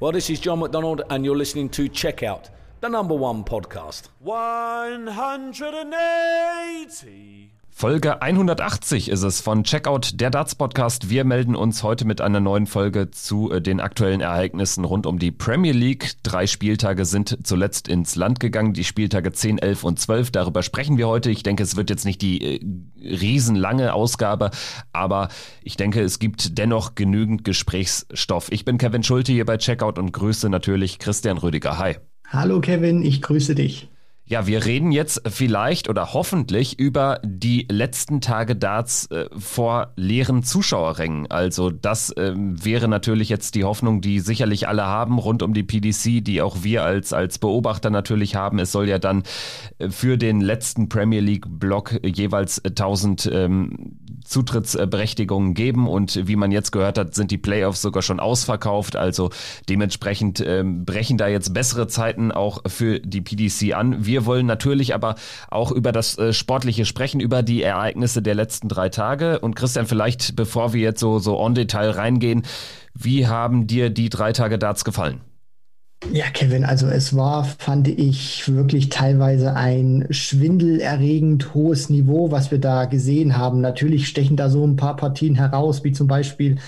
Well, this is John McDonald, and you're listening to Checkout, the number one podcast. 180. Folge 180 ist es von Checkout der Darts Podcast. Wir melden uns heute mit einer neuen Folge zu äh, den aktuellen Ereignissen rund um die Premier League. Drei Spieltage sind zuletzt ins Land gegangen, die Spieltage 10, 11 und 12. Darüber sprechen wir heute. Ich denke, es wird jetzt nicht die äh, riesenlange Ausgabe, aber ich denke, es gibt dennoch genügend Gesprächsstoff. Ich bin Kevin Schulte hier bei Checkout und grüße natürlich Christian Rüdiger. Hi. Hallo Kevin, ich grüße dich. Ja, wir reden jetzt vielleicht oder hoffentlich über die letzten Tage Darts äh, vor leeren Zuschauerrängen. Also das äh, wäre natürlich jetzt die Hoffnung, die sicherlich alle haben rund um die PDC, die auch wir als, als Beobachter natürlich haben. Es soll ja dann äh, für den letzten Premier League Block jeweils 1000 ähm, Zutrittsberechtigungen geben und wie man jetzt gehört hat, sind die Playoffs sogar schon ausverkauft. Also dementsprechend ähm, brechen da jetzt bessere Zeiten auch für die PDC an. Wir wollen natürlich aber auch über das äh, Sportliche sprechen, über die Ereignisse der letzten drei Tage. Und Christian, vielleicht, bevor wir jetzt so, so on Detail reingehen, wie haben dir die drei Tage Darts gefallen? Ja, Kevin, also es war, fand ich, wirklich teilweise ein schwindelerregend hohes Niveau, was wir da gesehen haben. Natürlich stechen da so ein paar Partien heraus, wie zum Beispiel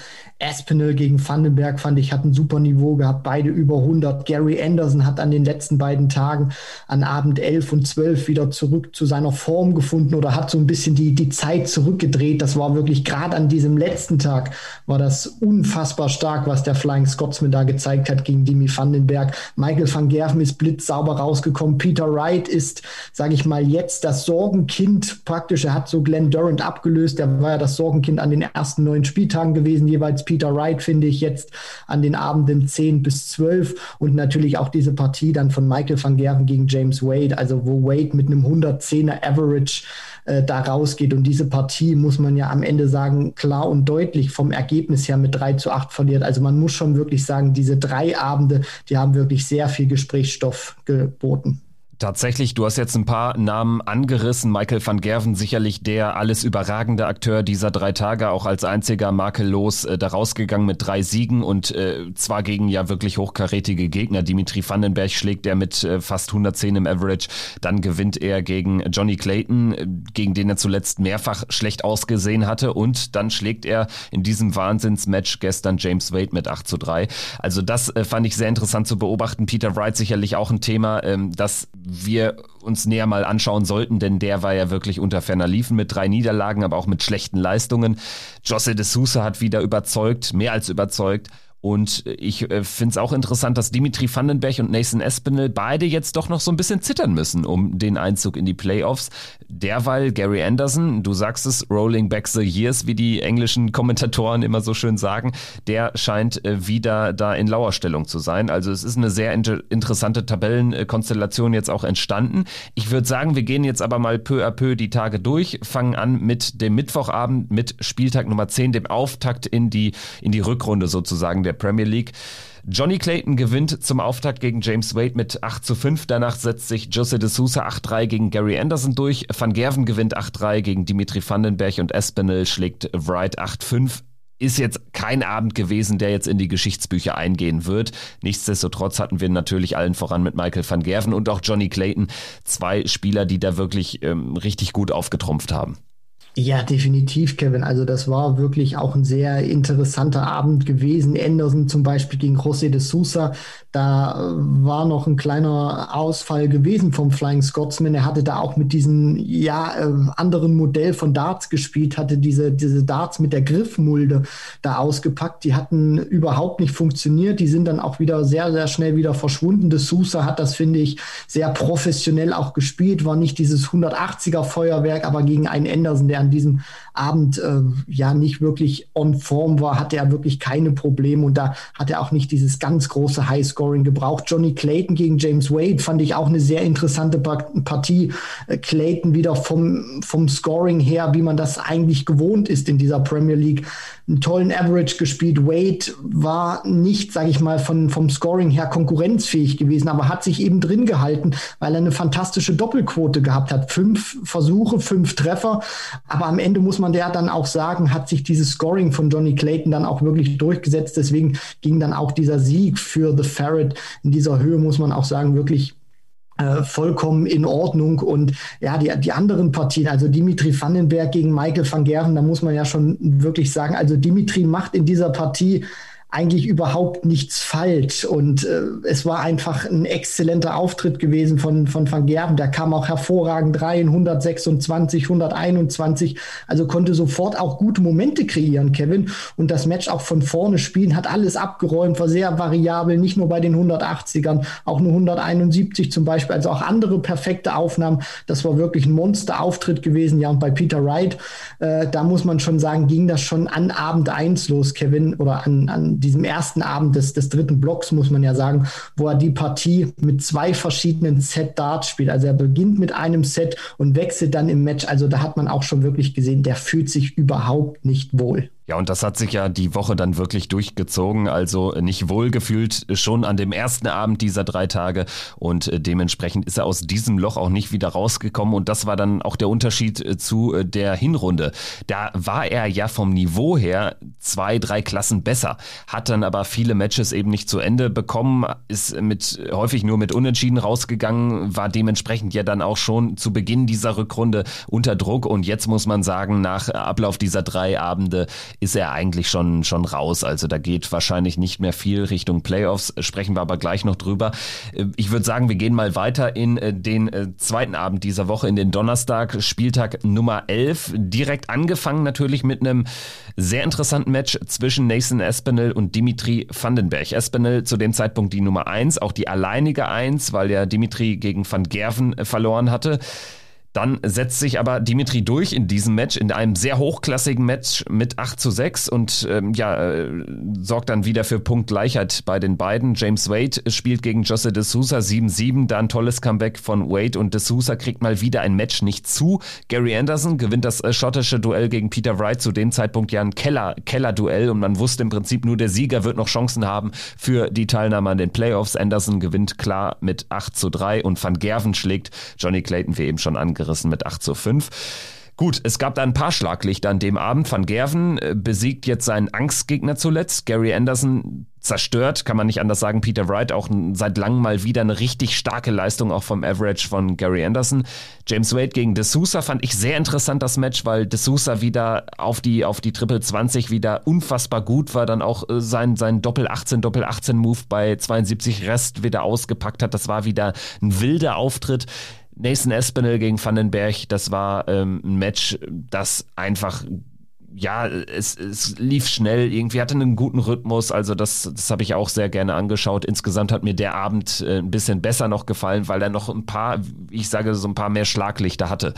Aspinall gegen Vandenberg fand ich, hat ein super Niveau gehabt, beide über 100. Gary Anderson hat an den letzten beiden Tagen an Abend 11 und 12 wieder zurück zu seiner Form gefunden oder hat so ein bisschen die, die Zeit zurückgedreht. Das war wirklich gerade an diesem letzten Tag war das unfassbar stark, was der Flying Scotsman da gezeigt hat gegen Dimi Vandenberg. Michael van Gerven ist blitzsauber rausgekommen. Peter Wright ist, sage ich mal, jetzt das Sorgenkind praktisch. Er hat so Glenn Durant abgelöst. Der war ja das Sorgenkind an den ersten neun Spieltagen gewesen, jeweils Peter Wright, finde ich, jetzt an den Abenden 10 bis 12 und natürlich auch diese Partie dann von Michael van Gerven gegen James Wade, also wo Wade mit einem 110er Average äh, da rausgeht. Und diese Partie muss man ja am Ende sagen, klar und deutlich vom Ergebnis her mit 3 zu 8 verliert. Also man muss schon wirklich sagen, diese drei Abende, die haben wirklich sehr viel Gesprächsstoff geboten. Tatsächlich, du hast jetzt ein paar Namen angerissen. Michael van Gerven, sicherlich der alles überragende Akteur dieser drei Tage, auch als einziger makellos äh, da rausgegangen mit drei Siegen und äh, zwar gegen ja wirklich hochkarätige Gegner. Dimitri Vandenberg schlägt er mit äh, fast 110 im Average. Dann gewinnt er gegen Johnny Clayton, äh, gegen den er zuletzt mehrfach schlecht ausgesehen hatte und dann schlägt er in diesem Wahnsinnsmatch gestern James Wade mit 8 zu 3. Also das äh, fand ich sehr interessant zu beobachten. Peter Wright sicherlich auch ein Thema, ähm, das wir uns näher mal anschauen sollten, denn der war ja wirklich unter ferner Liefen mit drei Niederlagen, aber auch mit schlechten Leistungen. Josse de Sousa hat wieder überzeugt, mehr als überzeugt. Und ich äh, finde es auch interessant, dass Dimitri Vandenberg und Nathan Espinel beide jetzt doch noch so ein bisschen zittern müssen um den Einzug in die Playoffs. Derweil Gary Anderson, du sagst es, Rolling Back the Years, wie die englischen Kommentatoren immer so schön sagen, der scheint äh, wieder da in Lauerstellung zu sein. Also es ist eine sehr inter interessante Tabellenkonstellation jetzt auch entstanden. Ich würde sagen, wir gehen jetzt aber mal peu à peu die Tage durch, fangen an mit dem Mittwochabend, mit Spieltag Nummer 10, dem Auftakt in die, in die Rückrunde sozusagen der Premier League. Johnny Clayton gewinnt zum Auftakt gegen James Wade mit 8 zu 5. Danach setzt sich Jose de Sousa 8-3 gegen Gary Anderson durch. Van Gerven gewinnt 8-3 gegen Dimitri Vandenberg und Espinel schlägt Wright 8-5 ist jetzt kein Abend gewesen, der jetzt in die Geschichtsbücher eingehen wird. Nichtsdestotrotz hatten wir natürlich allen voran mit Michael van Gerven und auch Johnny Clayton zwei Spieler, die da wirklich ähm, richtig gut aufgetrumpft haben. Ja, definitiv, Kevin. Also das war wirklich auch ein sehr interessanter Abend gewesen. Anderson zum Beispiel gegen José de Sousa. Da äh, war noch ein kleiner Ausfall gewesen vom Flying Scotsman. Er hatte da auch mit diesem ja, äh, anderen Modell von Darts gespielt, hatte diese, diese Darts mit der Griffmulde da ausgepackt. Die hatten überhaupt nicht funktioniert. Die sind dann auch wieder sehr, sehr schnell wieder verschwunden. De Sousa hat das, finde ich, sehr professionell auch gespielt. War nicht dieses 180er Feuerwerk, aber gegen einen Anderson, der an diesem Abend äh, ja nicht wirklich on Form war, hatte er wirklich keine Probleme und da hat er auch nicht dieses ganz große Highscoring gebraucht. Johnny Clayton gegen James Wade fand ich auch eine sehr interessante Partie. Äh, Clayton wieder vom, vom Scoring her, wie man das eigentlich gewohnt ist in dieser Premier League, einen tollen Average gespielt. Wade war nicht, sage ich mal, von, vom Scoring her konkurrenzfähig gewesen, aber hat sich eben drin gehalten, weil er eine fantastische Doppelquote gehabt hat. Fünf Versuche, fünf Treffer Aber am Ende muss man der dann auch sagen, hat sich dieses Scoring von Johnny Clayton dann auch wirklich durchgesetzt. Deswegen ging dann auch dieser Sieg für The Ferret in dieser Höhe, muss man auch sagen, wirklich äh, vollkommen in Ordnung. Und ja, die, die anderen Partien, also Dimitri Vandenberg gegen Michael van Gerven, da muss man ja schon wirklich sagen, also Dimitri macht in dieser Partie eigentlich überhaupt nichts falsch. Und äh, es war einfach ein exzellenter Auftritt gewesen von, von Van Gerven. Der kam auch hervorragend rein, 126, 121. Also konnte sofort auch gute Momente kreieren, Kevin. Und das Match auch von vorne spielen, hat alles abgeräumt, war sehr variabel, nicht nur bei den 180ern, auch nur 171 zum Beispiel. Also auch andere perfekte Aufnahmen. Das war wirklich ein Monster-Auftritt gewesen. Ja, und bei Peter Wright, äh, da muss man schon sagen, ging das schon an Abend eins los, Kevin, oder an, an diesem ersten Abend des, des dritten Blocks, muss man ja sagen, wo er die Partie mit zwei verschiedenen Set-Darts spielt. Also er beginnt mit einem Set und wechselt dann im Match. Also da hat man auch schon wirklich gesehen, der fühlt sich überhaupt nicht wohl. Ja, und das hat sich ja die Woche dann wirklich durchgezogen. Also nicht wohlgefühlt schon an dem ersten Abend dieser drei Tage. Und äh, dementsprechend ist er aus diesem Loch auch nicht wieder rausgekommen. Und das war dann auch der Unterschied äh, zu äh, der Hinrunde. Da war er ja vom Niveau her zwei, drei Klassen besser. Hat dann aber viele Matches eben nicht zu Ende bekommen, ist mit häufig nur mit Unentschieden rausgegangen, war dementsprechend ja dann auch schon zu Beginn dieser Rückrunde unter Druck. Und jetzt muss man sagen, nach Ablauf dieser drei Abende ist er eigentlich schon, schon raus. Also da geht wahrscheinlich nicht mehr viel Richtung Playoffs. Sprechen wir aber gleich noch drüber. Äh, ich würde sagen, wir gehen mal weiter in äh, den äh, zweiten Abend dieser Woche, in den Donnerstag, Spieltag Nummer 11. Direkt angefangen natürlich mit einem sehr interessanten Match zwischen Nathan Espinel und Dimitri Vandenberg. Espinel zu dem Zeitpunkt die Nummer 1, auch die alleinige 1, weil ja Dimitri gegen Van Gerven verloren hatte. Dann setzt sich aber Dimitri durch in diesem Match, in einem sehr hochklassigen Match mit 8 zu 6 und ähm, ja, äh, sorgt dann wieder für Punktgleichheit bei den beiden. James Wade spielt gegen Jose de Sousa 7-7, da ein tolles Comeback von Wade und de Sousa kriegt mal wieder ein Match nicht zu. Gary Anderson gewinnt das äh, schottische Duell gegen Peter Wright, zu dem Zeitpunkt ja ein Keller, Keller-Duell und man wusste im Prinzip nur, der Sieger wird noch Chancen haben für die Teilnahme an den Playoffs. Anderson gewinnt klar mit 8 zu 3 und Van Gerven schlägt Johnny Clayton, wie eben schon angekündigt abgerissen mit 8 zu 5. Gut, es gab da ein paar Schlaglichter an dem Abend. Van Gerven äh, besiegt jetzt seinen Angstgegner zuletzt. Gary Anderson zerstört, kann man nicht anders sagen. Peter Wright auch seit langem mal wieder eine richtig starke Leistung auch vom Average von Gary Anderson. James Wade gegen D'Souza fand ich sehr interessant das Match, weil D'Souza wieder auf die auf die Triple 20 wieder unfassbar gut war, dann auch äh, sein sein Doppel 18 Doppel 18 Move bei 72 Rest wieder ausgepackt hat. Das war wieder ein wilder Auftritt. Nathan Espinel gegen Vandenberg, das war ähm, ein Match, das einfach ja, es, es lief schnell, irgendwie hatte einen guten Rhythmus, also das, das habe ich auch sehr gerne angeschaut. Insgesamt hat mir der Abend äh, ein bisschen besser noch gefallen, weil er noch ein paar, ich sage so ein paar mehr Schlaglichter hatte.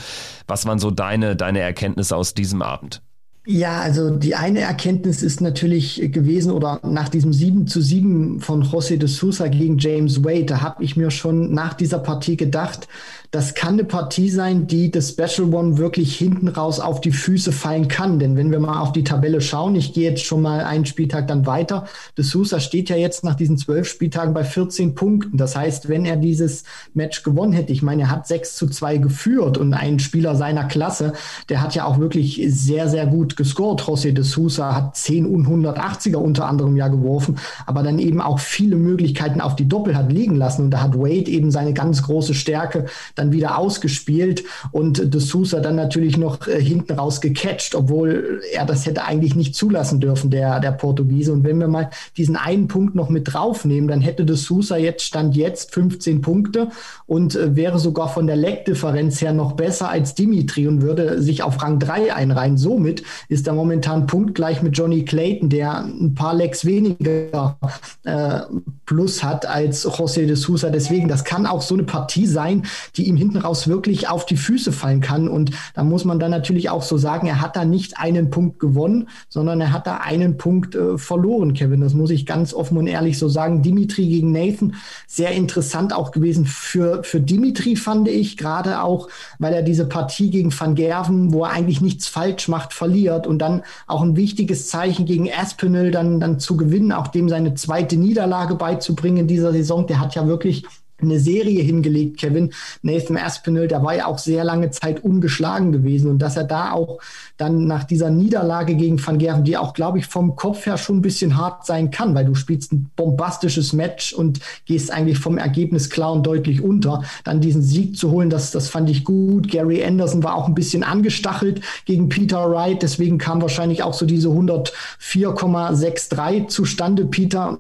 Was waren so deine, deine Erkenntnisse aus diesem Abend? Ja, also die eine Erkenntnis ist natürlich gewesen, oder nach diesem 7 zu 7 von José de Sousa gegen James Wade, da habe ich mir schon nach dieser Partie gedacht, das kann eine Partie sein, die das Special One wirklich hinten raus auf die Füße fallen kann. Denn wenn wir mal auf die Tabelle schauen, ich gehe jetzt schon mal einen Spieltag dann weiter. De Sousa steht ja jetzt nach diesen zwölf Spieltagen bei 14 Punkten. Das heißt, wenn er dieses Match gewonnen hätte, ich meine, er hat 6 zu 2 geführt und ein Spieler seiner Klasse, der hat ja auch wirklich sehr, sehr gut gescored. José de Sousa hat 10 und 180er unter anderem ja geworfen, aber dann eben auch viele Möglichkeiten auf die Doppel hat liegen lassen. Und da hat Wade eben seine ganz große Stärke dann wieder ausgespielt und De Sousa dann natürlich noch äh, hinten raus gecatcht, obwohl er das hätte eigentlich nicht zulassen dürfen, der, der Portugiese. Und wenn wir mal diesen einen Punkt noch mit draufnehmen, dann hätte De Sousa jetzt Stand jetzt 15 Punkte und äh, wäre sogar von der Leckdifferenz her noch besser als Dimitri und würde sich auf Rang 3 einreihen. Somit ist er momentan punktgleich mit Johnny Clayton, der ein paar Lecks weniger äh, plus hat als José de Sousa. Deswegen, das kann auch so eine Partie sein, die ihm hinten raus wirklich auf die Füße fallen kann. Und da muss man dann natürlich auch so sagen, er hat da nicht einen Punkt gewonnen, sondern er hat da einen Punkt äh, verloren, Kevin. Das muss ich ganz offen und ehrlich so sagen. Dimitri gegen Nathan, sehr interessant auch gewesen für, für Dimitri, fand ich, gerade auch, weil er diese Partie gegen Van Gerven, wo er eigentlich nichts falsch macht, verliert und dann auch ein wichtiges Zeichen gegen Aspinall dann, dann zu gewinnen, auch dem seine zweite Niederlage beizubringen in dieser Saison. Der hat ja wirklich eine Serie hingelegt, Kevin. Nathan Aspinall, der war ja auch sehr lange Zeit ungeschlagen gewesen und dass er da auch dann nach dieser Niederlage gegen Van Gerven, die auch, glaube ich, vom Kopf her schon ein bisschen hart sein kann, weil du spielst ein bombastisches Match und gehst eigentlich vom Ergebnis klar und deutlich unter. Dann diesen Sieg zu holen, das, das fand ich gut. Gary Anderson war auch ein bisschen angestachelt gegen Peter Wright, deswegen kam wahrscheinlich auch so diese 104,63 zustande. Peter,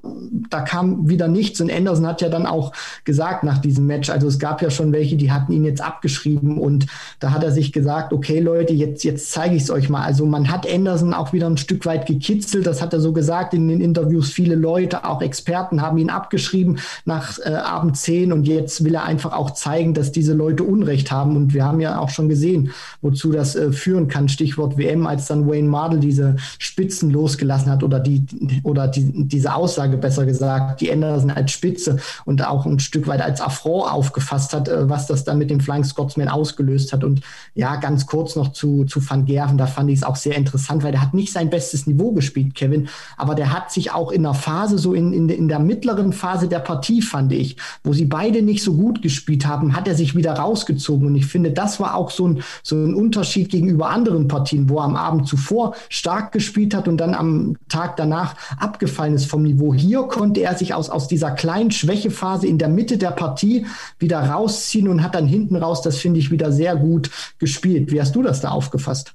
da kam wieder nichts und Anderson hat ja dann auch gesagt nach diesem Match, also es gab ja schon welche, die hatten ihn jetzt abgeschrieben und da hat er sich gesagt, okay Leute, jetzt, jetzt zeige ich es euch mal. Also man hat Anderson auch wieder ein Stück weit gekitzelt, das hat er so gesagt in den Interviews. Viele Leute, auch Experten, haben ihn abgeschrieben nach äh, Abend 10 und jetzt will er einfach auch zeigen, dass diese Leute Unrecht haben. Und wir haben ja auch schon gesehen, wozu das äh, führen kann. Stichwort WM, als dann Wayne Mardell diese Spitzen losgelassen hat oder die oder die, diese Aussage besser gesagt, die Anderson als Spitze und auch ein Stück weit als Affront aufgefasst hat, äh, was das dann mit dem Flying Scotsman ausgelöst hat. Und ja, ganz kurz noch zu, zu Van Gerven da fand ich es auch sehr interessant, weil der hat nicht sein bestes Niveau gespielt, Kevin, aber der hat sich auch in der Phase, so in, in, in der mittleren Phase der Partie, fand ich, wo sie beide nicht so gut gespielt haben, hat er sich wieder rausgezogen. Und ich finde, das war auch so ein, so ein Unterschied gegenüber anderen Partien, wo er am Abend zuvor stark gespielt hat und dann am Tag danach abgefallen ist vom Niveau. Hier konnte er sich aus, aus dieser kleinen Schwächephase in der Mitte der Partie wieder rausziehen und hat dann hinten raus, das finde ich, wieder sehr gut gespielt. Wie hast du das da aufgefasst?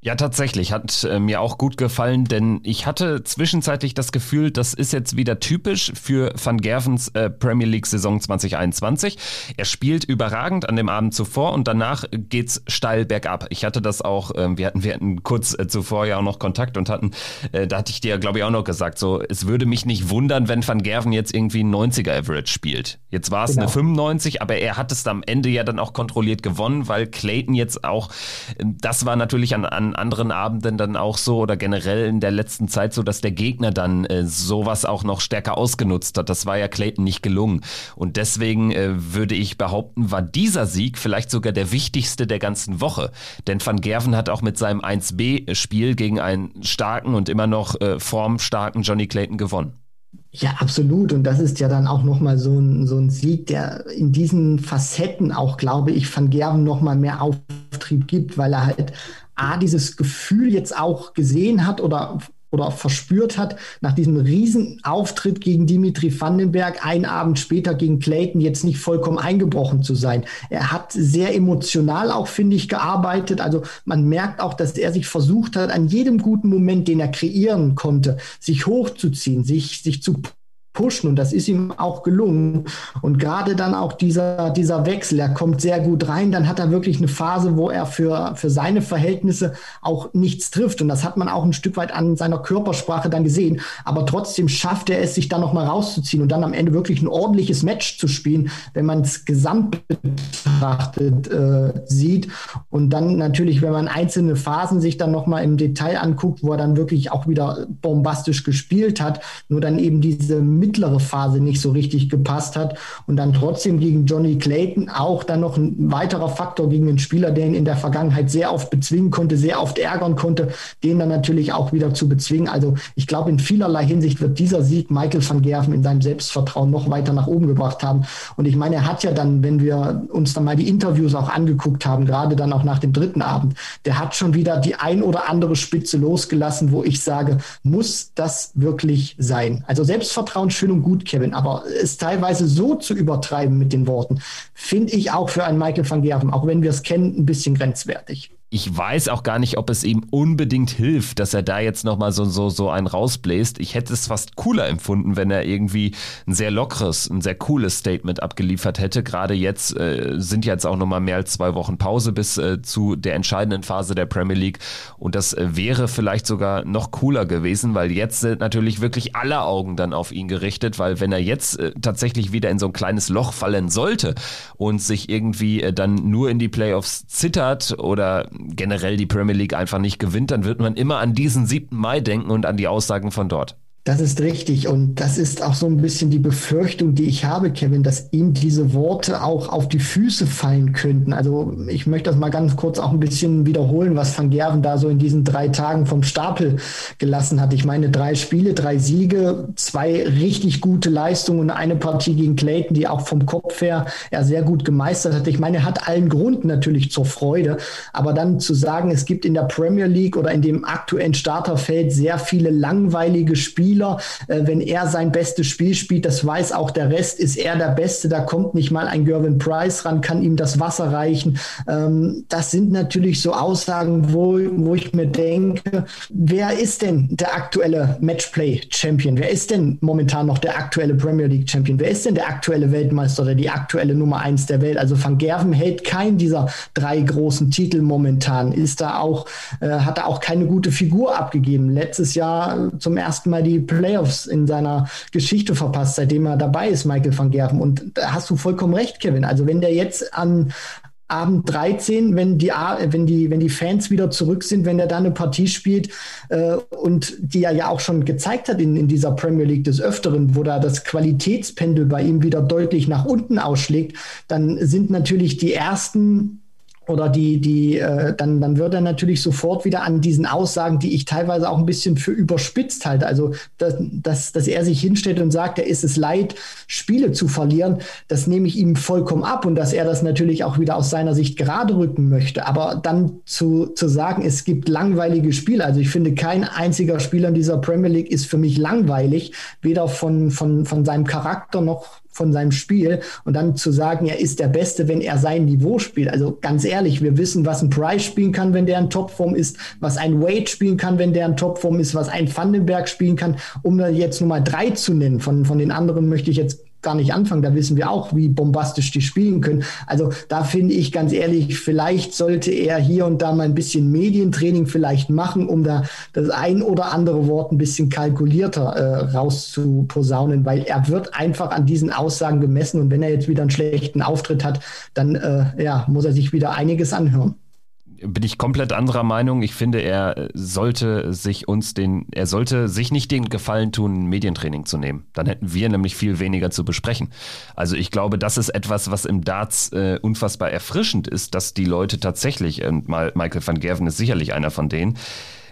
Ja, tatsächlich. Hat äh, mir auch gut gefallen, denn ich hatte zwischenzeitlich das Gefühl, das ist jetzt wieder typisch für Van Gervens äh, Premier League Saison 2021. Er spielt überragend an dem Abend zuvor und danach geht's steil bergab. Ich hatte das auch, äh, wir hatten, wir hatten kurz äh, zuvor ja auch noch Kontakt und hatten, äh, da hatte ich dir, glaube ich, auch noch gesagt, so, es würde mich nicht wundern, wenn Van Gerven jetzt irgendwie ein 90er Average spielt. Jetzt war es genau. eine 95, aber er hat es am Ende ja dann auch kontrolliert gewonnen, weil Clayton jetzt auch, äh, das war natürlich an, an anderen Abenden dann auch so oder generell in der letzten Zeit so, dass der Gegner dann äh, sowas auch noch stärker ausgenutzt hat. Das war ja Clayton nicht gelungen. Und deswegen äh, würde ich behaupten, war dieser Sieg vielleicht sogar der wichtigste der ganzen Woche. Denn Van Gerven hat auch mit seinem 1B-Spiel gegen einen starken und immer noch äh, formstarken Johnny Clayton gewonnen. Ja, absolut. Und das ist ja dann auch nochmal so ein, so ein Sieg, der in diesen Facetten auch, glaube ich, Van Gerven nochmal mehr Auftrieb gibt, weil er halt A, dieses Gefühl jetzt auch gesehen hat oder oder verspürt hat, nach diesem Riesenauftritt gegen Dimitri Vandenberg, einen Abend später gegen Clayton, jetzt nicht vollkommen eingebrochen zu sein. Er hat sehr emotional auch, finde ich, gearbeitet. Also man merkt auch, dass er sich versucht hat, an jedem guten Moment, den er kreieren konnte, sich hochzuziehen, sich, sich zu pushen und das ist ihm auch gelungen. Und gerade dann auch dieser, dieser Wechsel, er kommt sehr gut rein, dann hat er wirklich eine Phase, wo er für, für seine Verhältnisse auch nichts trifft. Und das hat man auch ein Stück weit an seiner Körpersprache dann gesehen. Aber trotzdem schafft er es, sich dann nochmal rauszuziehen und dann am Ende wirklich ein ordentliches Match zu spielen, wenn man es gesamt betrachtet äh, sieht. Und dann natürlich, wenn man einzelne Phasen sich dann nochmal im Detail anguckt, wo er dann wirklich auch wieder bombastisch gespielt hat, nur dann eben diese mittlere Phase nicht so richtig gepasst hat und dann trotzdem gegen Johnny Clayton auch dann noch ein weiterer Faktor gegen einen Spieler, der ihn in der Vergangenheit sehr oft bezwingen konnte, sehr oft ärgern konnte, den dann natürlich auch wieder zu bezwingen. Also ich glaube, in vielerlei Hinsicht wird dieser Sieg Michael van Gerven in seinem Selbstvertrauen noch weiter nach oben gebracht haben. Und ich meine, er hat ja dann, wenn wir uns dann mal die Interviews auch angeguckt haben, gerade dann auch nach dem dritten Abend, der hat schon wieder die ein oder andere Spitze losgelassen, wo ich sage, muss das wirklich sein? Also Selbstvertrauen schön und gut, Kevin, aber es teilweise so zu übertreiben mit den Worten, finde ich auch für einen Michael van Gerven, auch wenn wir es kennen, ein bisschen grenzwertig ich weiß auch gar nicht, ob es ihm unbedingt hilft, dass er da jetzt nochmal so, so, so einen rausbläst. Ich hätte es fast cooler empfunden, wenn er irgendwie ein sehr lockeres, ein sehr cooles Statement abgeliefert hätte. Gerade jetzt äh, sind jetzt auch nochmal mehr als zwei Wochen Pause bis äh, zu der entscheidenden Phase der Premier League. Und das äh, wäre vielleicht sogar noch cooler gewesen, weil jetzt sind natürlich wirklich alle Augen dann auf ihn gerichtet, weil wenn er jetzt äh, tatsächlich wieder in so ein kleines Loch fallen sollte und sich irgendwie äh, dann nur in die Playoffs zittert oder generell die Premier League einfach nicht gewinnt, dann wird man immer an diesen 7. Mai denken und an die Aussagen von dort. Das ist richtig. Und das ist auch so ein bisschen die Befürchtung, die ich habe, Kevin, dass ihm diese Worte auch auf die Füße fallen könnten. Also ich möchte das mal ganz kurz auch ein bisschen wiederholen, was Van Gerven da so in diesen drei Tagen vom Stapel gelassen hat. Ich meine, drei Spiele, drei Siege, zwei richtig gute Leistungen und eine Partie gegen Clayton, die auch vom Kopf her er sehr gut gemeistert hat. Ich meine, er hat allen Grund natürlich zur Freude. Aber dann zu sagen, es gibt in der Premier League oder in dem aktuellen Starterfeld sehr viele langweilige Spiele, Spieler. Äh, wenn er sein bestes Spiel spielt, das weiß auch der Rest, ist er der Beste. Da kommt nicht mal ein Gervin Price ran, kann ihm das Wasser reichen. Ähm, das sind natürlich so Aussagen, wo, wo ich mir denke, wer ist denn der aktuelle Matchplay-Champion? Wer ist denn momentan noch der aktuelle Premier League-Champion? Wer ist denn der aktuelle Weltmeister oder die aktuelle Nummer eins der Welt? Also Van Gerven hält keinen dieser drei großen Titel momentan, ist da auch, äh, hat da auch keine gute Figur abgegeben. Letztes Jahr zum ersten Mal die Playoffs in seiner Geschichte verpasst, seitdem er dabei ist, Michael van Gerven. Und da hast du vollkommen recht, Kevin. Also wenn der jetzt an Abend 13, wenn die, wenn die, wenn die Fans wieder zurück sind, wenn er da eine Partie spielt äh, und die er ja auch schon gezeigt hat in, in dieser Premier League des Öfteren, wo da das Qualitätspendel bei ihm wieder deutlich nach unten ausschlägt, dann sind natürlich die ersten oder die, die, äh, dann, dann wird er natürlich sofort wieder an diesen Aussagen, die ich teilweise auch ein bisschen für überspitzt halte. Also, dass, dass, dass er sich hinstellt und sagt, er ist es leid, Spiele zu verlieren, das nehme ich ihm vollkommen ab und dass er das natürlich auch wieder aus seiner Sicht gerade rücken möchte. Aber dann zu, zu sagen, es gibt langweilige Spiele, also ich finde, kein einziger Spieler in dieser Premier League ist für mich langweilig, weder von, von, von seinem Charakter noch von seinem Spiel und dann zu sagen, er ist der Beste, wenn er sein Niveau spielt. Also ganz ehrlich, wir wissen, was ein Price spielen kann, wenn der in Topform ist, was ein Wade spielen kann, wenn der in Topform ist, was ein Vandenberg spielen kann, um da jetzt Nummer drei zu nennen. Von, von den anderen möchte ich jetzt gar nicht anfangen. Da wissen wir auch, wie bombastisch die spielen können. Also da finde ich ganz ehrlich, vielleicht sollte er hier und da mal ein bisschen Medientraining vielleicht machen, um da das ein oder andere Wort ein bisschen kalkulierter äh, rauszuposaunen, weil er wird einfach an diesen Aussagen gemessen und wenn er jetzt wieder einen schlechten Auftritt hat, dann äh, ja, muss er sich wieder einiges anhören bin ich komplett anderer Meinung. Ich finde, er sollte sich uns den, er sollte sich nicht den Gefallen tun, Medientraining zu nehmen. Dann hätten wir nämlich viel weniger zu besprechen. Also ich glaube, das ist etwas, was im Darts äh, unfassbar erfrischend ist, dass die Leute tatsächlich, und mal Michael van Gerven ist sicherlich einer von denen,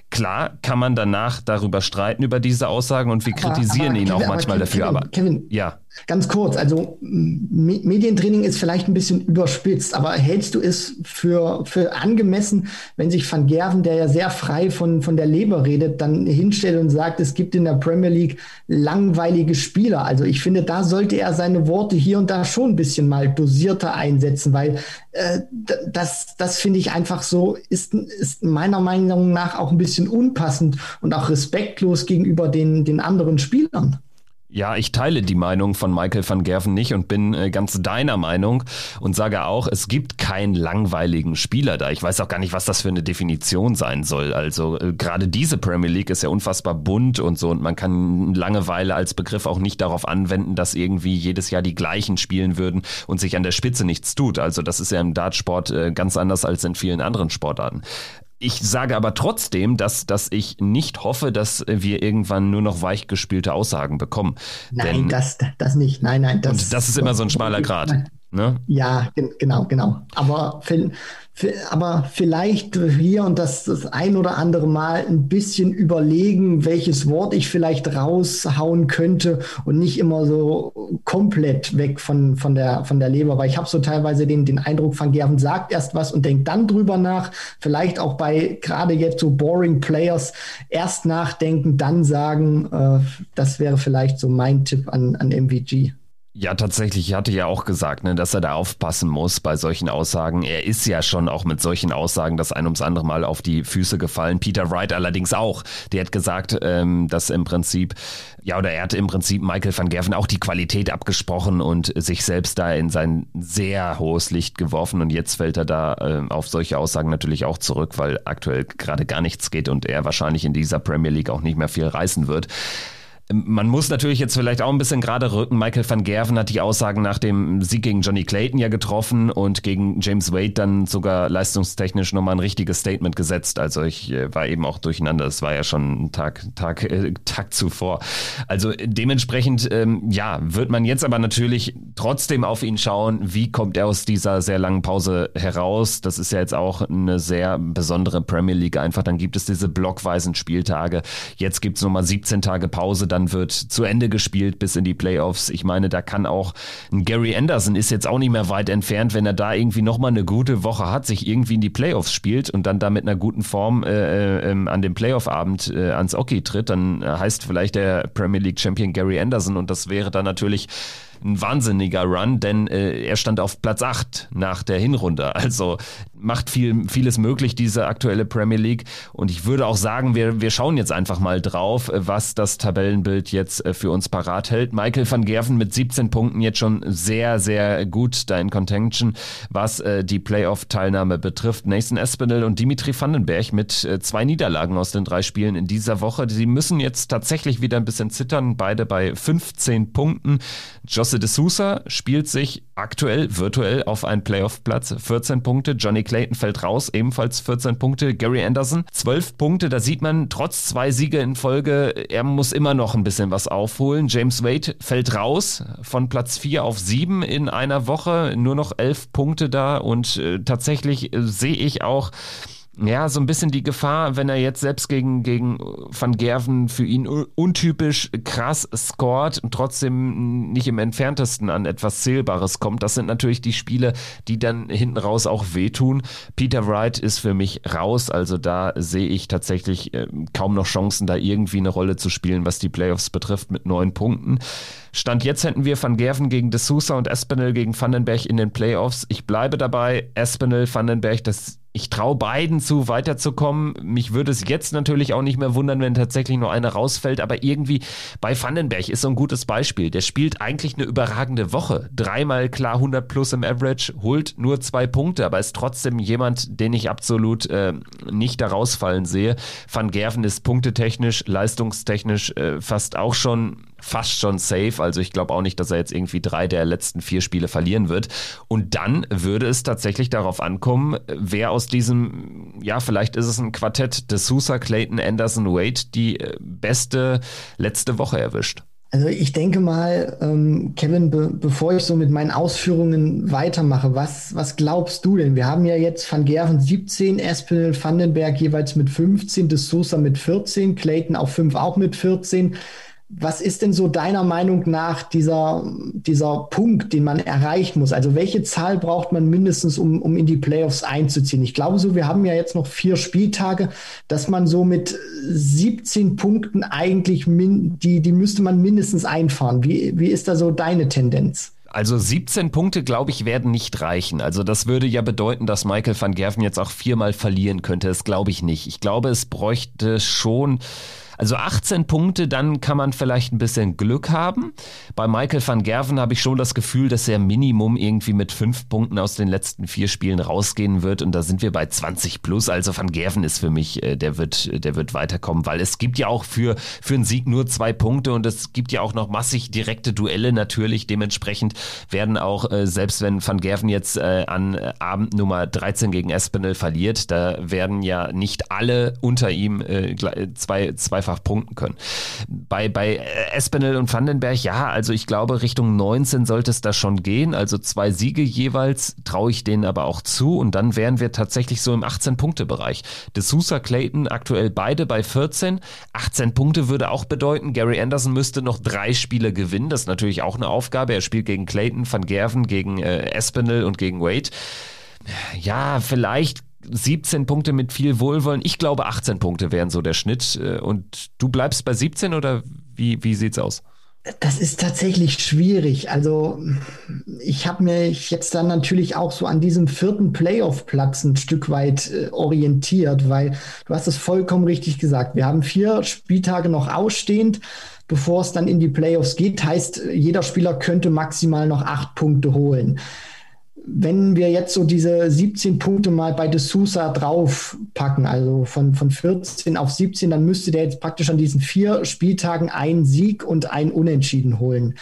Klar kann man danach darüber streiten über diese Aussagen und wir kritisieren aber, ihn Kevin, auch manchmal Kevin, dafür. aber Kevin, ja. Ganz kurz, also Medientraining ist vielleicht ein bisschen überspitzt, aber hältst du es für, für angemessen, wenn sich Van Gerven, der ja sehr frei von, von der Leber redet, dann hinstellt und sagt, es gibt in der Premier League langweilige Spieler? Also ich finde, da sollte er seine Worte hier und da schon ein bisschen mal dosierter einsetzen, weil äh, das, das finde ich einfach so, ist, ist meiner Meinung nach auch ein bisschen unpassend und auch respektlos gegenüber den, den anderen Spielern. Ja, ich teile die Meinung von Michael van Gerven nicht und bin äh, ganz deiner Meinung und sage auch, es gibt keinen langweiligen Spieler da. Ich weiß auch gar nicht, was das für eine Definition sein soll. Also äh, gerade diese Premier League ist ja unfassbar bunt und so und man kann Langeweile als Begriff auch nicht darauf anwenden, dass irgendwie jedes Jahr die gleichen spielen würden und sich an der Spitze nichts tut. Also das ist ja im Dartsport äh, ganz anders als in vielen anderen Sportarten. Ich sage aber trotzdem, dass, dass ich nicht hoffe, dass wir irgendwann nur noch weichgespielte Aussagen bekommen. Nein, Denn, das, das nicht. Nein, nein. Das, und das ist immer so ein schmaler Grad. Ne? Ja, genau, genau. Aber aber vielleicht hier und das, das ein oder andere Mal ein bisschen überlegen, welches Wort ich vielleicht raushauen könnte und nicht immer so komplett weg von, von, der, von der Leber, weil ich habe so teilweise den, den Eindruck, Van Gerven sagt erst was und denkt dann drüber nach. Vielleicht auch bei gerade jetzt so boring Players erst nachdenken, dann sagen. Äh, das wäre vielleicht so mein Tipp an, an MVG. Ja, tatsächlich, ich hatte ja auch gesagt, ne, dass er da aufpassen muss bei solchen Aussagen. Er ist ja schon auch mit solchen Aussagen das ein ums andere Mal auf die Füße gefallen. Peter Wright allerdings auch. Der hat gesagt, ähm, dass im Prinzip, ja, oder er hat im Prinzip Michael van Gerven auch die Qualität abgesprochen und sich selbst da in sein sehr hohes Licht geworfen. Und jetzt fällt er da äh, auf solche Aussagen natürlich auch zurück, weil aktuell gerade gar nichts geht und er wahrscheinlich in dieser Premier League auch nicht mehr viel reißen wird Man muss natürlich jetzt vielleicht auch ein bisschen gerade rücken. Michael van Gerven hat die Aussagen nach dem Sieg gegen Johnny Clayton ja getroffen und gegen James Wade dann sogar leistungstechnisch nochmal ein richtiges Statement gesetzt. Also ich äh, war eben auch durcheinander. Es war ja schon ein Tag, Tag, äh, Tag zuvor. Also dementsprechend, ähm, ja, wird man jetzt aber natürlich trotzdem auf ihn schauen. Wie kommt er aus dieser sehr langen Pause heraus? Das ist ja jetzt auch eine sehr besondere Premier League einfach. Dann gibt es diese blockweisen Spieltage. Jetzt gibt es nochmal 17 Tage Pause dann wird zu Ende gespielt bis in die Playoffs. Ich meine, da kann auch ein Gary Anderson ist jetzt auch nicht mehr weit entfernt, wenn er da irgendwie nochmal eine gute Woche hat, sich irgendwie in die Playoffs spielt und dann da mit einer guten Form äh, äh, ähm, an dem Playoff-Abend äh, ans Oki tritt, dann heißt vielleicht der Premier League Champion Gary Anderson und das wäre dann natürlich ein wahnsinniger Run, denn äh, er stand auf Platz 8 nach der Hinrunde. Also macht viel, vieles möglich, diese aktuelle Premier League. Und ich würde auch sagen, wir, wir schauen jetzt einfach mal drauf, was das Tabellenbild jetzt äh, für uns parat hält. Michael van Gerven mit 17 Punkten jetzt schon sehr, sehr gut da in Contention, was äh, die Playoff-Teilnahme betrifft. Nathan Espinel und Dimitri Vandenberg mit äh, zwei Niederlagen aus den drei Spielen in dieser Woche. Sie müssen jetzt tatsächlich wieder ein bisschen zittern, beide bei 15 Punkten. Josse de Sousa spielt sich aktuell virtuell auf einen Playoff-Platz, 14 Punkte. Johnny Clayton fällt raus, ebenfalls 14 Punkte. Gary Anderson 12 Punkte. Da sieht man, trotz zwei Siege in Folge, er muss immer noch ein bisschen was aufholen. James Wade fällt raus von Platz 4 auf 7 in einer Woche. Nur noch 11 Punkte da und äh, tatsächlich äh, sehe ich auch ja, so ein bisschen die Gefahr, wenn er jetzt selbst gegen, gegen Van Gerven für ihn untypisch krass scored und trotzdem nicht im entferntesten an etwas Zählbares kommt. Das sind natürlich die Spiele, die dann hinten raus auch wehtun. Peter Wright ist für mich raus, also da sehe ich tatsächlich äh, kaum noch Chancen, da irgendwie eine Rolle zu spielen, was die Playoffs betrifft, mit neun Punkten. Stand jetzt hätten wir Van Gerven gegen De Sousa und Espinel gegen Vandenberg in den Playoffs. Ich bleibe dabei, Espinel, Vandenberg, das ich traue beiden zu, weiterzukommen. Mich würde es jetzt natürlich auch nicht mehr wundern, wenn tatsächlich nur einer rausfällt, aber irgendwie bei Vandenberg ist so ein gutes Beispiel. Der spielt eigentlich eine überragende Woche. Dreimal klar 100 plus im Average, holt nur zwei Punkte, aber ist trotzdem jemand, den ich absolut äh, nicht da rausfallen sehe. Van Gerven ist punktetechnisch, leistungstechnisch äh, fast auch schon fast schon safe. Also ich glaube auch nicht, dass er jetzt irgendwie drei der letzten vier Spiele verlieren wird. Und dann würde es tatsächlich darauf ankommen, wer aus diesem, ja, vielleicht ist es ein Quartett des Sousa, Clayton, Anderson, Wade, die äh, beste letzte Woche erwischt. Also ich denke mal, ähm, Kevin, be bevor ich so mit meinen Ausführungen weitermache, was, was glaubst du denn? Wir haben ja jetzt Van Gerven 17, Espinel, Vandenberg jeweils mit 15, De Sousa mit 14, Clayton auf 5 auch mit 14. Was ist denn so deiner Meinung nach dieser, dieser Punkt, den man erreichen muss? Also welche Zahl braucht man mindestens, um, um in die Playoffs einzuziehen? Ich glaube so, wir haben ja jetzt noch vier Spieltage, dass man so mit 17 Punkten eigentlich, min, die, die müsste man mindestens einfahren. Wie, wie ist da so deine Tendenz? Also 17 Punkte, glaube ich, werden nicht reichen. Also das würde ja bedeuten, dass Michael van Gerven jetzt auch viermal verlieren könnte. Das glaube ich nicht. Ich glaube, es bräuchte schon also 18 Punkte, dann kann man vielleicht ein bisschen Glück haben. Bei Michael van Gerven habe ich schon das Gefühl, dass er Minimum irgendwie mit fünf Punkten aus den letzten vier Spielen rausgehen wird und da sind wir bei 20 plus. Also van Gerven ist für mich, äh, der wird, der wird weiterkommen, weil es gibt ja auch für, für einen Sieg nur zwei Punkte und es gibt ja auch noch massig direkte Duelle natürlich. Dementsprechend werden auch, äh, selbst wenn van Gerven jetzt äh, an Abend Nummer 13 gegen Espinel verliert, da werden ja nicht alle unter ihm zwei, zwei dreifach punkten können. Bei, bei Espinel und Vandenberg, ja, also ich glaube, Richtung 19 sollte es da schon gehen. Also zwei Siege jeweils traue ich denen aber auch zu und dann wären wir tatsächlich so im 18-Punkte-Bereich. De Sousa, Clayton aktuell beide bei 14. 18 Punkte würde auch bedeuten, Gary Anderson müsste noch drei Spiele gewinnen. Das ist natürlich auch eine Aufgabe. Er spielt gegen Clayton, Van Gerven, gegen äh, Espinel und gegen Wade. Ja, vielleicht 17 Punkte mit viel Wohlwollen. Ich glaube, 18 Punkte wären so der Schnitt. Äh, und du bleibst bei 17 oder wie, wie sieht's aus? Das ist tatsächlich schwierig. Also ich habe mich jetzt dann natürlich auch so an diesem vierten Playoff-Platz ein Stück weit äh, orientiert, weil du hast es vollkommen richtig gesagt. Wir haben vier Spieltage noch ausstehend, bevor es dann in die Playoffs geht. Heißt, jeder Spieler könnte maximal noch acht Punkte holen wenn wir jetzt so diese 17 Punkte mal bei De Sousa draufpacken, also von, von 14 auf 17, dann müsste der jetzt praktisch an diesen vier Spieltagen einen Sieg und einen Unentschieden holen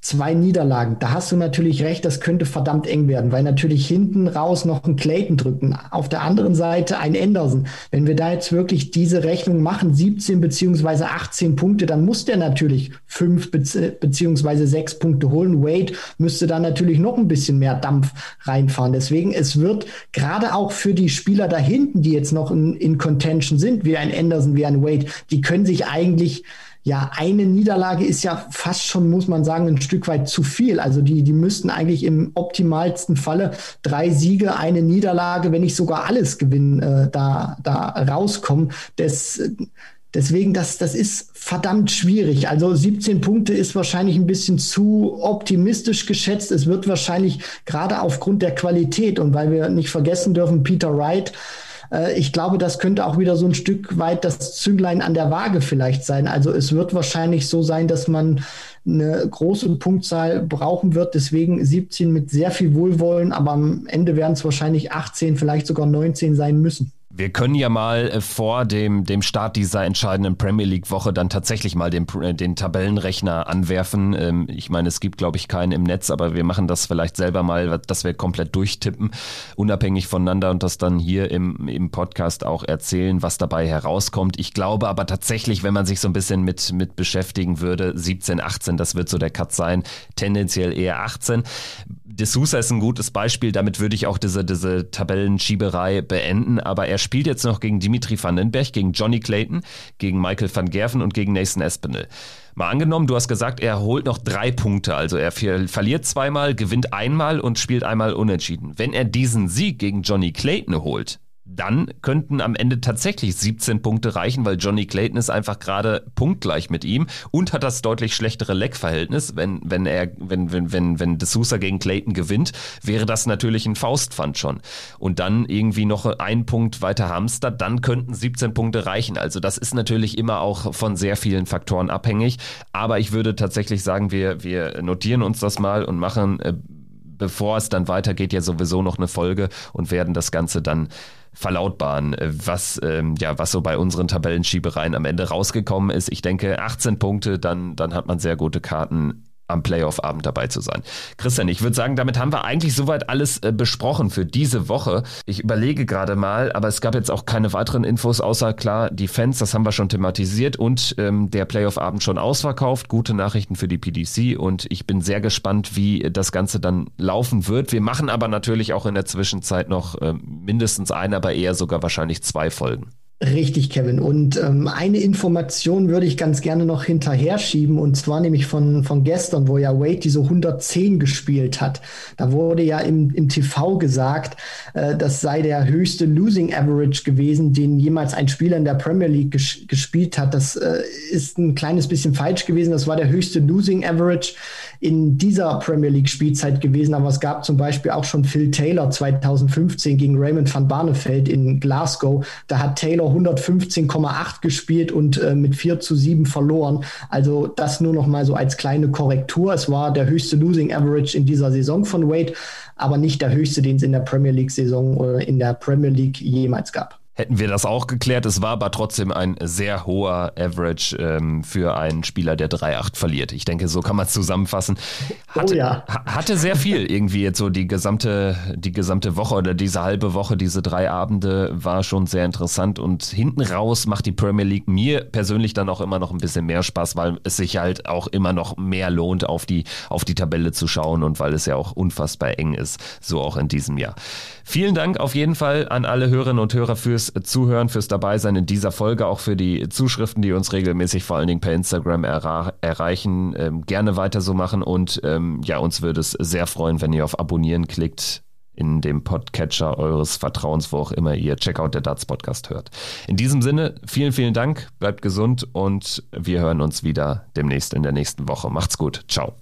zwei Niederlagen. Da hast du natürlich recht, das könnte verdammt eng werden, weil natürlich hinten raus noch ein Clayton drücken. Auf der anderen Seite ein Anderson. Wenn wir da jetzt wirklich diese Rechnung machen, 17 beziehungsweise 18 Punkte, dann muss der natürlich fünf beziehungsweise sechs Punkte holen. Wade müsste da natürlich noch ein bisschen mehr Dampf reinfahren. Deswegen, es wird gerade auch für die Spieler da hinten, die jetzt noch in, in Contention sind, wie ein Anderson, wie ein Wade, die können sich eigentlich ja, eine Niederlage ist ja fast schon, muss man sagen, ein Stück weit zu viel. Also die, die müssten eigentlich im optimalsten Falle drei Siege, eine Niederlage, wenn nicht sogar alles gewinnen, äh, da, da rauskommen. Das, deswegen, das, das ist verdammt schwierig. Also 17 Punkte ist wahrscheinlich ein bisschen zu optimistisch geschätzt. Es wird wahrscheinlich gerade aufgrund der Qualität und weil wir nicht vergessen dürfen, Peter Wright, äh, ich glaube, das könnte auch wieder so ein Stück weit das Zünglein an der Waage vielleicht sein. Also es wird wahrscheinlich so sein, dass man eine große Punktzahl brauchen wird. Deswegen 17 mit sehr viel Wohlwollen, aber am Ende werden es wahrscheinlich 18, vielleicht sogar 19 sein müssen. Wir können ja mal äh, vor dem, dem Start dieser entscheidenden Premier League-Woche dann tatsächlich mal den, äh, den Tabellenrechner anwerfen. Ähm, ich meine, es gibt, glaube ich, keinen im Netz, aber wir machen das vielleicht selber mal, dass wir komplett durchtippen, unabhängig voneinander und das dann hier im, im Podcast auch erzählen, was dabei herauskommt. Ich glaube aber tatsächlich, wenn man sich so ein bisschen mit, mit beschäftigen würde, 17, 18, das wird so der Cut sein, tendenziell eher 18. De Sousa ist ein gutes Beispiel, damit würde ich auch diese, diese Tabellenschieberei beenden, aber er spielt jetzt noch gegen Dimitri Vandenberg, gegen Johnny Clayton, gegen Michael van Gerven und gegen Nathan Espinel. Mal angenommen, du hast gesagt, er holt noch drei Punkte, also er verliert zweimal, gewinnt einmal und spielt einmal unentschieden. Wenn er diesen Sieg gegen Johnny Clayton holt, dann könnten am Ende tatsächlich 17 Punkte reichen, weil Johnny Clayton ist einfach gerade punktgleich mit ihm und hat das deutlich schlechtere Leckverhältnis. Wenn, wenn er, wenn, wenn, wenn, wenn D'Souza gegen Clayton gewinnt, wäre das natürlich ein Faustpfand schon. Und dann irgendwie noch ein Punkt weiter Hamster, dann könnten 17 Punkte reichen. Also das ist natürlich immer auch von sehr vielen Faktoren abhängig. Aber ich würde tatsächlich sagen, wir, wir notieren uns das mal und machen, äh, bevor es dann weitergeht, ja sowieso noch eine Folge und werden das Ganze dann verlautbaren, äh, was, ähm, ja, was so bei unseren Tabellenschiebereien am Ende rausgekommen ist. Ich denke, 18 Punkte, dann, dann hat man sehr gute Karten am Playoff-Abend dabei zu sein. Christian, ich würde sagen, damit haben wir eigentlich soweit alles äh, besprochen für diese Woche. Ich überlege gerade mal, aber es gab jetzt auch keine weiteren Infos, außer klar, die Fans, das haben wir schon thematisiert und ähm, der Playoff-Abend schon ausverkauft. Gute Nachrichten für die PDC und ich bin sehr gespannt, wie das Ganze dann laufen wird. Wir machen aber natürlich auch in der Zwischenzeit noch äh, mindestens eine, aber eher sogar wahrscheinlich zwei Folgen. Richtig, Kevin. Und ähm, eine Information würde ich ganz gerne noch hinterher schieben, und zwar nämlich von, von gestern, wo ja Wade diese 110 gespielt hat. Da wurde ja im, im TV gesagt, äh, das sei der höchste Losing Average gewesen, den jemals ein Spieler in der Premier League ges gespielt hat. Das äh, ist ein kleines bisschen falsch gewesen. Das war der höchste Losing Average in dieser Premier League Spielzeit gewesen. Aber es gab zum Beispiel auch schon Phil Taylor 2015 gegen Raymond van Barneveld in Glasgow. Da hat Taylor 115,8 gespielt und äh, mit 4 zu 7 verloren. Also das nur noch mal so als kleine Korrektur. Es war der höchste Losing Average in dieser Saison von Wade, aber nicht der höchste, den es in der Premier League Saison oder in der Premier League jemals gab hätten wir das auch geklärt. Es war aber trotzdem ein sehr hoher Average ähm, für einen Spieler, der 3-8 verliert. Ich denke, so kann man es zusammenfassen. Hatte, oh ja. hatte sehr viel irgendwie jetzt so die gesamte, die gesamte Woche oder diese halbe Woche, diese drei Abende war schon sehr interessant und hinten raus macht die Premier League mir persönlich dann auch immer noch ein bisschen mehr Spaß, weil es sich halt auch immer noch mehr lohnt, auf die, auf die Tabelle zu schauen und weil es ja auch unfassbar eng ist, so auch in diesem Jahr. Vielen Dank auf jeden Fall an alle Hörerinnen und Hörer fürs Zuhören, fürs Dabeisein in dieser Folge, auch für die Zuschriften, die uns regelmäßig vor allen Dingen per Instagram erreichen. Ähm, gerne weiter so machen und ähm, ja, uns würde es sehr freuen, wenn ihr auf Abonnieren klickt in dem Podcatcher eures Vertrauens, wo auch immer ihr Checkout der Darts Podcast hört. In diesem Sinne, vielen, vielen Dank, bleibt gesund und wir hören uns wieder demnächst in der nächsten Woche. Macht's gut. Ciao.